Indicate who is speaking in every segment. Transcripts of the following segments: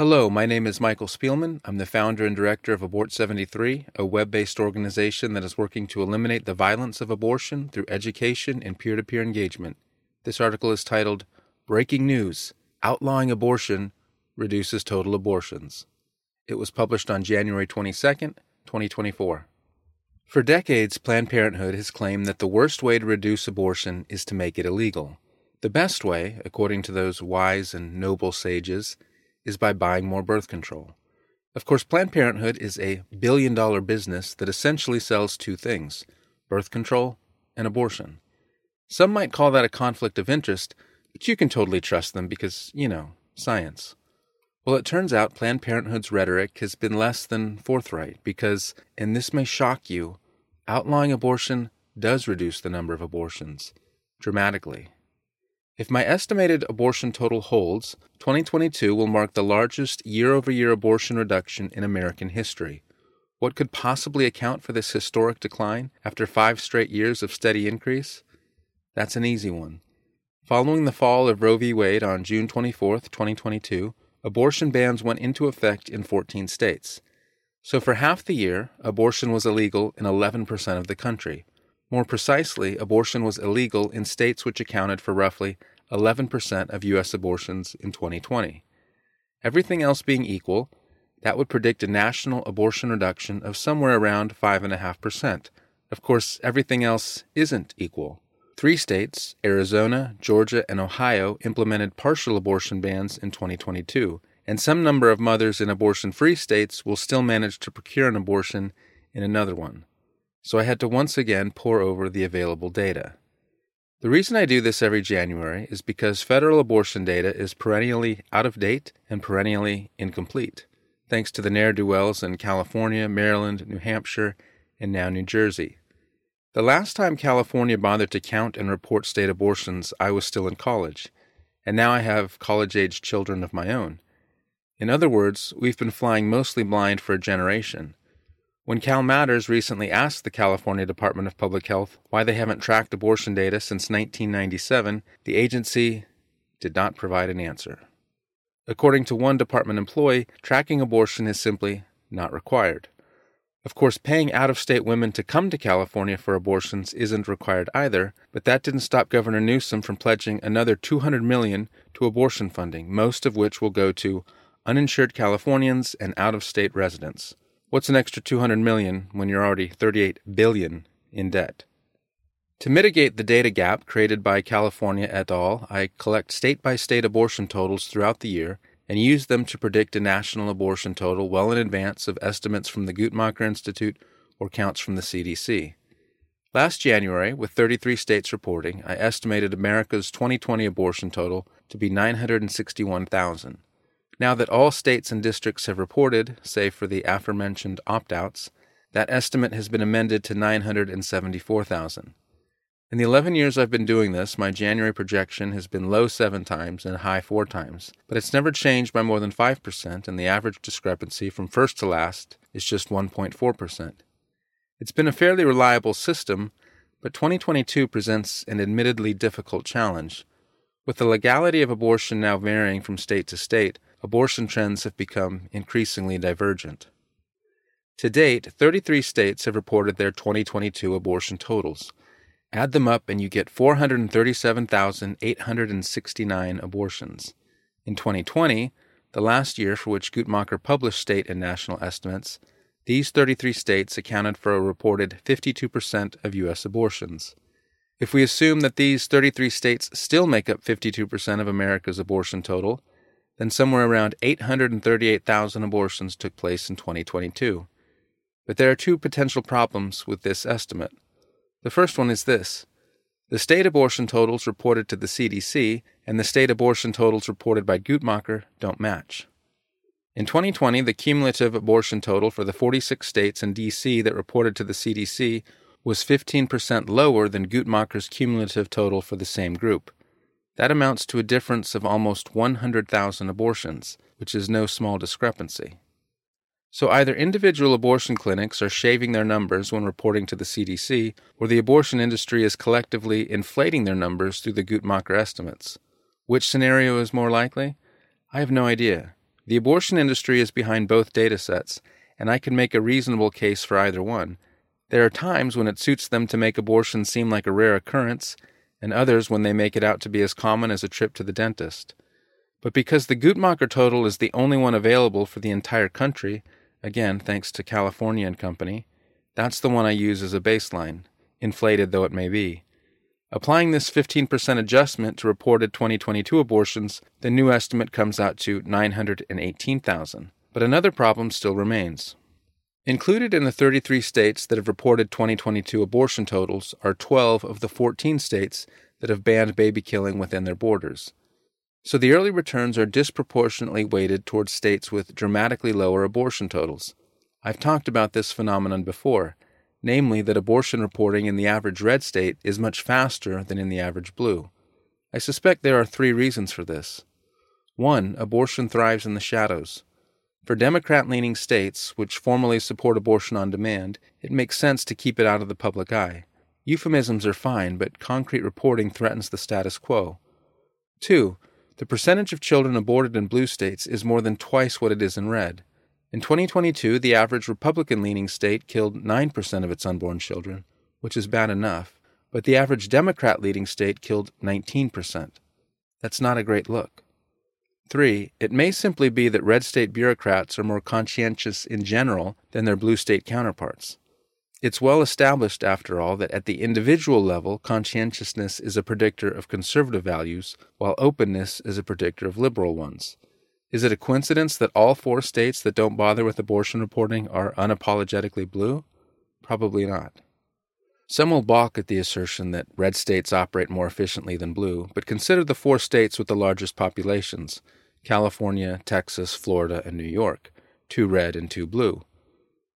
Speaker 1: Hello, my name is Michael Spielman. I'm the founder and director of Abort 73, a web based organization that is working to eliminate the violence of abortion through education and peer to peer engagement. This article is titled Breaking News Outlawing Abortion Reduces Total Abortions. It was published on January 22, 2024. For decades, Planned Parenthood has claimed that the worst way to reduce abortion is to make it illegal. The best way, according to those wise and noble sages, is by buying more birth control. Of course, Planned Parenthood is a billion dollar business that essentially sells two things birth control and abortion. Some might call that a conflict of interest, but you can totally trust them because, you know, science. Well, it turns out Planned Parenthood's rhetoric has been less than forthright because, and this may shock you, outlawing abortion does reduce the number of abortions dramatically. If my estimated abortion total holds, 2022 will mark the largest year over year abortion reduction in American history. What could possibly account for this historic decline after five straight years of steady increase? That's an easy one. Following the fall of Roe v. Wade on June 24, 2022, abortion bans went into effect in 14 states. So for half the year, abortion was illegal in 11% of the country. More precisely, abortion was illegal in states which accounted for roughly 11% of U.S. abortions in 2020. Everything else being equal, that would predict a national abortion reduction of somewhere around 5.5%. Of course, everything else isn't equal. Three states, Arizona, Georgia, and Ohio, implemented partial abortion bans in 2022, and some number of mothers in abortion free states will still manage to procure an abortion in another one so I had to once again pore over the available data. The reason I do this every January is because federal abortion data is perennially out of date and perennially incomplete, thanks to the ne'er do wells in California, Maryland, New Hampshire, and now New Jersey. The last time California bothered to count and report state abortions, I was still in college, and now I have college aged children of my own. In other words, we've been flying mostly blind for a generation when Cal Matters recently asked the California Department of Public Health why they haven't tracked abortion data since 1997, the agency did not provide an answer. According to one department employee, tracking abortion is simply not required. Of course, paying out of state women to come to California for abortions isn't required either, but that didn't stop Governor Newsom from pledging another 200 million to abortion funding, most of which will go to uninsured Californians and out of state residents. What's an extra 200 million when you're already 38 billion in debt? To mitigate the data gap created by California et al., I collect state by state abortion totals throughout the year and use them to predict a national abortion total well in advance of estimates from the Guttmacher Institute or counts from the CDC. Last January, with 33 states reporting, I estimated America's 2020 abortion total to be 961,000. Now that all states and districts have reported, save for the aforementioned opt outs, that estimate has been amended to 974,000. In the 11 years I've been doing this, my January projection has been low seven times and high four times, but it's never changed by more than 5%, and the average discrepancy from first to last is just 1.4%. It's been a fairly reliable system, but 2022 presents an admittedly difficult challenge. With the legality of abortion now varying from state to state, abortion trends have become increasingly divergent. To date, 33 states have reported their 2022 abortion totals. Add them up and you get 437,869 abortions. In 2020, the last year for which Guttmacher published state and national estimates, these 33 states accounted for a reported 52% of U.S. abortions. If we assume that these 33 states still make up 52% of America's abortion total, then somewhere around 838,000 abortions took place in 2022. But there are two potential problems with this estimate. The first one is this the state abortion totals reported to the CDC and the state abortion totals reported by Guttmacher don't match. In 2020, the cumulative abortion total for the 46 states and DC that reported to the CDC was 15% lower than Guttmacher's cumulative total for the same group. That amounts to a difference of almost 100,000 abortions, which is no small discrepancy. So either individual abortion clinics are shaving their numbers when reporting to the CDC, or the abortion industry is collectively inflating their numbers through the Guttmacher estimates. Which scenario is more likely? I have no idea. The abortion industry is behind both data sets, and I can make a reasonable case for either one. There are times when it suits them to make abortion seem like a rare occurrence, and others when they make it out to be as common as a trip to the dentist. But because the Guttmacher total is the only one available for the entire country, again thanks to California and Company, that's the one I use as a baseline, inflated though it may be. Applying this 15% adjustment to reported 2022 abortions, the new estimate comes out to 918,000. But another problem still remains. Included in the 33 states that have reported 2022 abortion totals are 12 of the 14 states that have banned baby killing within their borders. So the early returns are disproportionately weighted towards states with dramatically lower abortion totals. I've talked about this phenomenon before, namely that abortion reporting in the average red state is much faster than in the average blue. I suspect there are three reasons for this. One, abortion thrives in the shadows. For Democrat leaning states, which formally support abortion on demand, it makes sense to keep it out of the public eye. Euphemisms are fine, but concrete reporting threatens the status quo. Two, the percentage of children aborted in blue states is more than twice what it is in red. In 2022, the average Republican leaning state killed 9% of its unborn children, which is bad enough, but the average Democrat leading state killed 19%. That's not a great look. 3. It may simply be that red state bureaucrats are more conscientious in general than their blue state counterparts. It's well established, after all, that at the individual level, conscientiousness is a predictor of conservative values, while openness is a predictor of liberal ones. Is it a coincidence that all four states that don't bother with abortion reporting are unapologetically blue? Probably not. Some will balk at the assertion that red states operate more efficiently than blue, but consider the four states with the largest populations California, Texas, Florida, and New York, two red and two blue.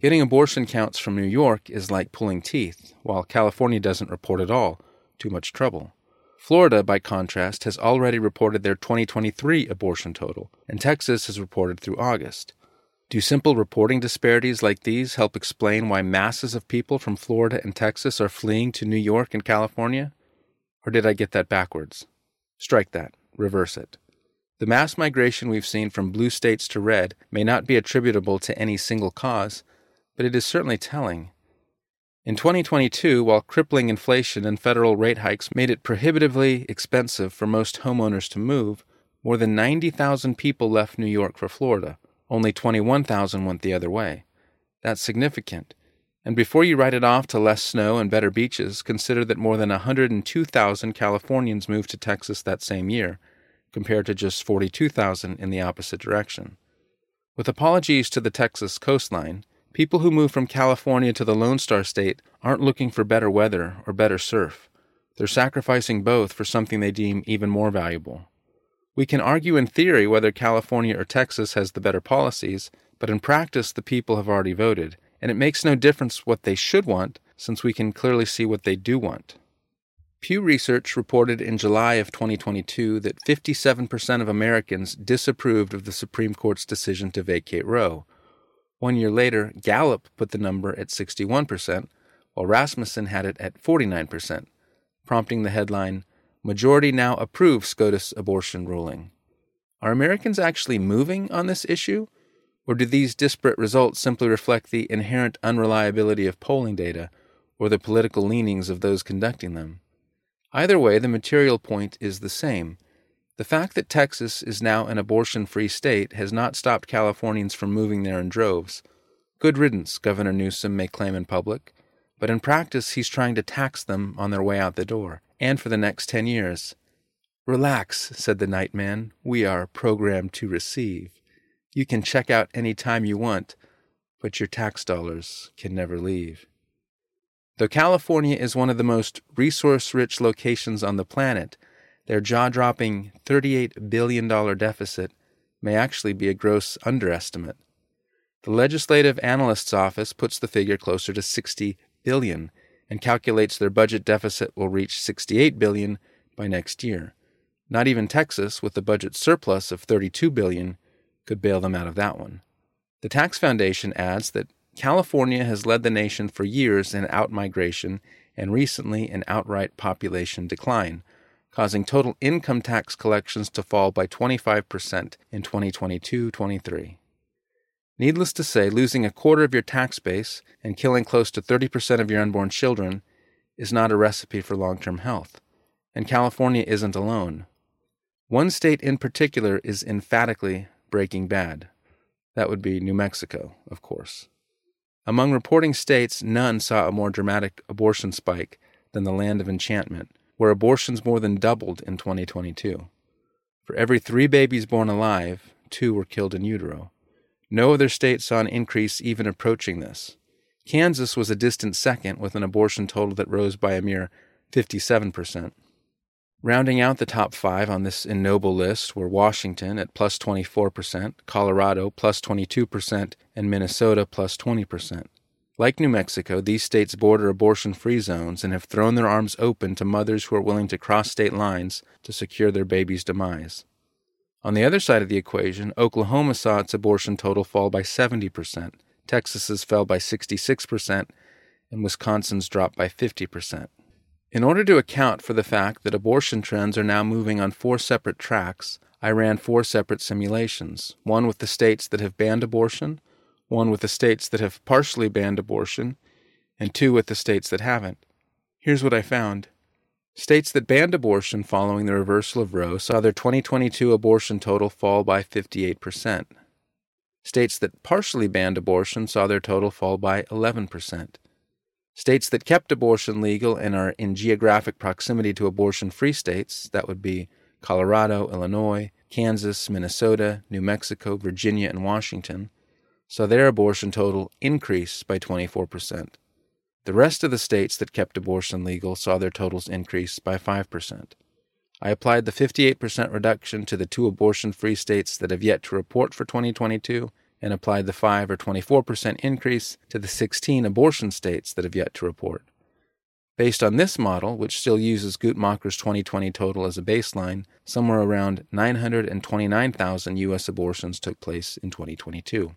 Speaker 1: Getting abortion counts from New York is like pulling teeth, while California doesn't report at all, too much trouble. Florida, by contrast, has already reported their 2023 abortion total, and Texas has reported through August. Do simple reporting disparities like these help explain why masses of people from Florida and Texas are fleeing to New York and California? Or did I get that backwards? Strike that, reverse it. The mass migration we've seen from blue states to red may not be attributable to any single cause, but it is certainly telling. In 2022, while crippling inflation and federal rate hikes made it prohibitively expensive for most homeowners to move, more than 90,000 people left New York for Florida. Only 21,000 went the other way. That's significant. And before you write it off to less snow and better beaches, consider that more than 102,000 Californians moved to Texas that same year, compared to just 42,000 in the opposite direction. With apologies to the Texas coastline, People who move from California to the Lone Star State aren't looking for better weather or better surf. They're sacrificing both for something they deem even more valuable. We can argue in theory whether California or Texas has the better policies, but in practice the people have already voted, and it makes no difference what they should want since we can clearly see what they do want. Pew Research reported in July of 2022 that 57% of Americans disapproved of the Supreme Court's decision to vacate Roe, one year later, Gallup put the number at 61%, while Rasmussen had it at 49%, prompting the headline Majority Now Approve SCOTUS Abortion Ruling. Are Americans actually moving on this issue? Or do these disparate results simply reflect the inherent unreliability of polling data or the political leanings of those conducting them? Either way, the material point is the same the fact that Texas is now an abortion free state has not stopped Californians from moving there in droves. Good riddance, Governor Newsom may claim in public, but in practice he's trying to tax them on their way out the door, and for the next ten years. Relax, said the night man. We are programmed to receive. You can check out any time you want, but your tax dollars can never leave. Though California is one of the most resource rich locations on the planet, their jaw dropping $38 billion deficit may actually be a gross underestimate. The Legislative Analyst's Office puts the figure closer to 60 billion, and calculates their budget deficit will reach 68 billion by next year. Not even Texas, with a budget surplus of 32 billion, could bail them out of that one. The Tax Foundation adds that California has led the nation for years in outmigration and recently in outright population decline, causing total income tax collections to fall by 25% in 2022 23. Needless to say, losing a quarter of your tax base and killing close to 30% of your unborn children is not a recipe for long term health, and California isn't alone. One state in particular is emphatically breaking bad. That would be New Mexico, of course. Among reporting states, none saw a more dramatic abortion spike than the land of enchantment, where abortions more than doubled in 2022. For every three babies born alive, two were killed in utero. No other state saw an increase even approaching this. Kansas was a distant second with an abortion total that rose by a mere 57%. Rounding out the top five on this ignoble list were Washington at plus 24%, Colorado plus 22%, and Minnesota plus 20%. Like New Mexico, these states border abortion free zones and have thrown their arms open to mothers who are willing to cross state lines to secure their baby's demise. On the other side of the equation, Oklahoma saw its abortion total fall by 70%, Texas's fell by 66%, and Wisconsin's dropped by 50%. In order to account for the fact that abortion trends are now moving on four separate tracks, I ran four separate simulations one with the states that have banned abortion, one with the states that have partially banned abortion, and two with the states that haven't. Here's what I found. States that banned abortion following the reversal of Roe saw their 2022 abortion total fall by 58%. States that partially banned abortion saw their total fall by 11%. States that kept abortion legal and are in geographic proximity to abortion free states, that would be Colorado, Illinois, Kansas, Minnesota, New Mexico, Virginia, and Washington, saw their abortion total increase by 24%. The rest of the states that kept abortion legal saw their totals increase by 5%. I applied the 58% reduction to the two abortion free states that have yet to report for 2022 and applied the 5 or 24% increase to the 16 abortion states that have yet to report. Based on this model, which still uses Guttmacher's 2020 total as a baseline, somewhere around 929,000 U.S. abortions took place in 2022.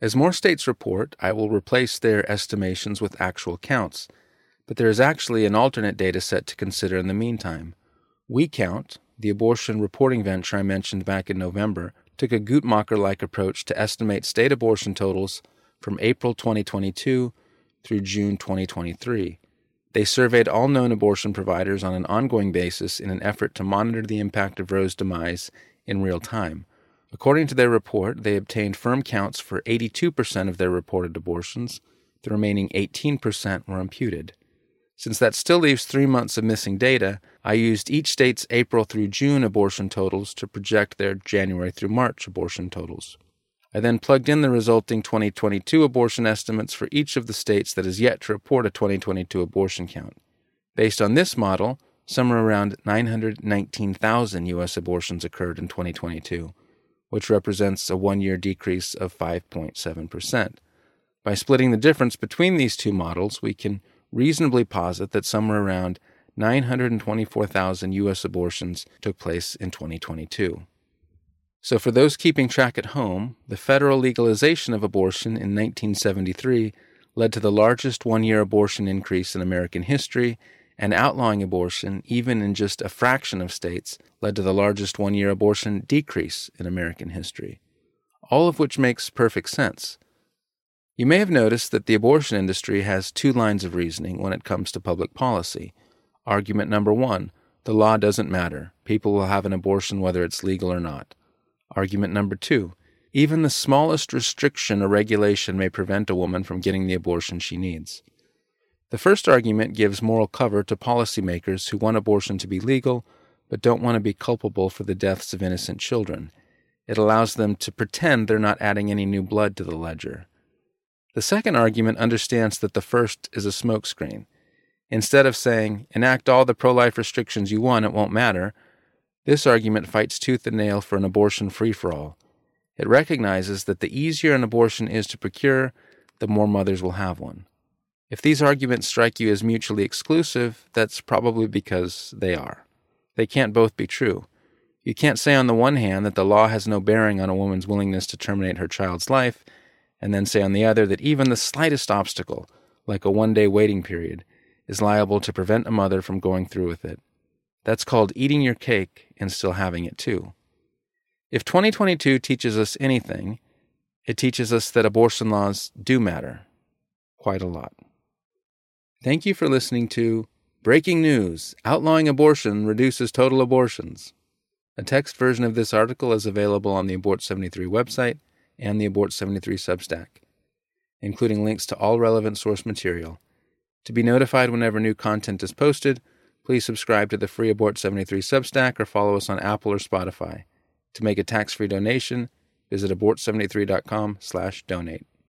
Speaker 1: As more states report, I will replace their estimations with actual counts, but there is actually an alternate data set to consider in the meantime. WeCount, the abortion reporting venture I mentioned back in November, took a Guttmacher like approach to estimate state abortion totals from April 2022 through June 2023. They surveyed all known abortion providers on an ongoing basis in an effort to monitor the impact of Roe's demise in real time. According to their report, they obtained firm counts for 82% of their reported abortions. The remaining 18% were imputed. Since that still leaves three months of missing data, I used each state's April through June abortion totals to project their January through March abortion totals. I then plugged in the resulting 2022 abortion estimates for each of the states that has yet to report a 2022 abortion count. Based on this model, somewhere around 919,000 U.S. abortions occurred in 2022, which represents a one year decrease of 5.7%. By splitting the difference between these two models, we can reasonably posit that somewhere around 924,000 U.S. abortions took place in 2022. So, for those keeping track at home, the federal legalization of abortion in 1973 led to the largest one year abortion increase in American history, and outlawing abortion, even in just a fraction of states, led to the largest one year abortion decrease in American history. All of which makes perfect sense. You may have noticed that the abortion industry has two lines of reasoning when it comes to public policy. Argument number one the law doesn't matter. People will have an abortion whether it's legal or not. Argument number two even the smallest restriction or regulation may prevent a woman from getting the abortion she needs. The first argument gives moral cover to policymakers who want abortion to be legal but don't want to be culpable for the deaths of innocent children. It allows them to pretend they're not adding any new blood to the ledger. The second argument understands that the first is a smokescreen. Instead of saying, enact all the pro life restrictions you want, it won't matter, this argument fights tooth and nail for an abortion free for all. It recognizes that the easier an abortion is to procure, the more mothers will have one. If these arguments strike you as mutually exclusive, that's probably because they are. They can't both be true. You can't say on the one hand that the law has no bearing on a woman's willingness to terminate her child's life, and then say on the other that even the slightest obstacle, like a one day waiting period, is liable to prevent a mother from going through with it. That's called eating your cake and still having it too. If 2022 teaches us anything, it teaches us that abortion laws do matter quite a lot. Thank you for listening to Breaking News Outlawing Abortion Reduces Total Abortions. A text version of this article is available on the Abort 73 website and the Abort 73 Substack, including links to all relevant source material. To be notified whenever new content is posted, please subscribe to the free Abort 73 Substack or follow us on Apple or Spotify. To make a tax-free donation, visit abort73.com/donate.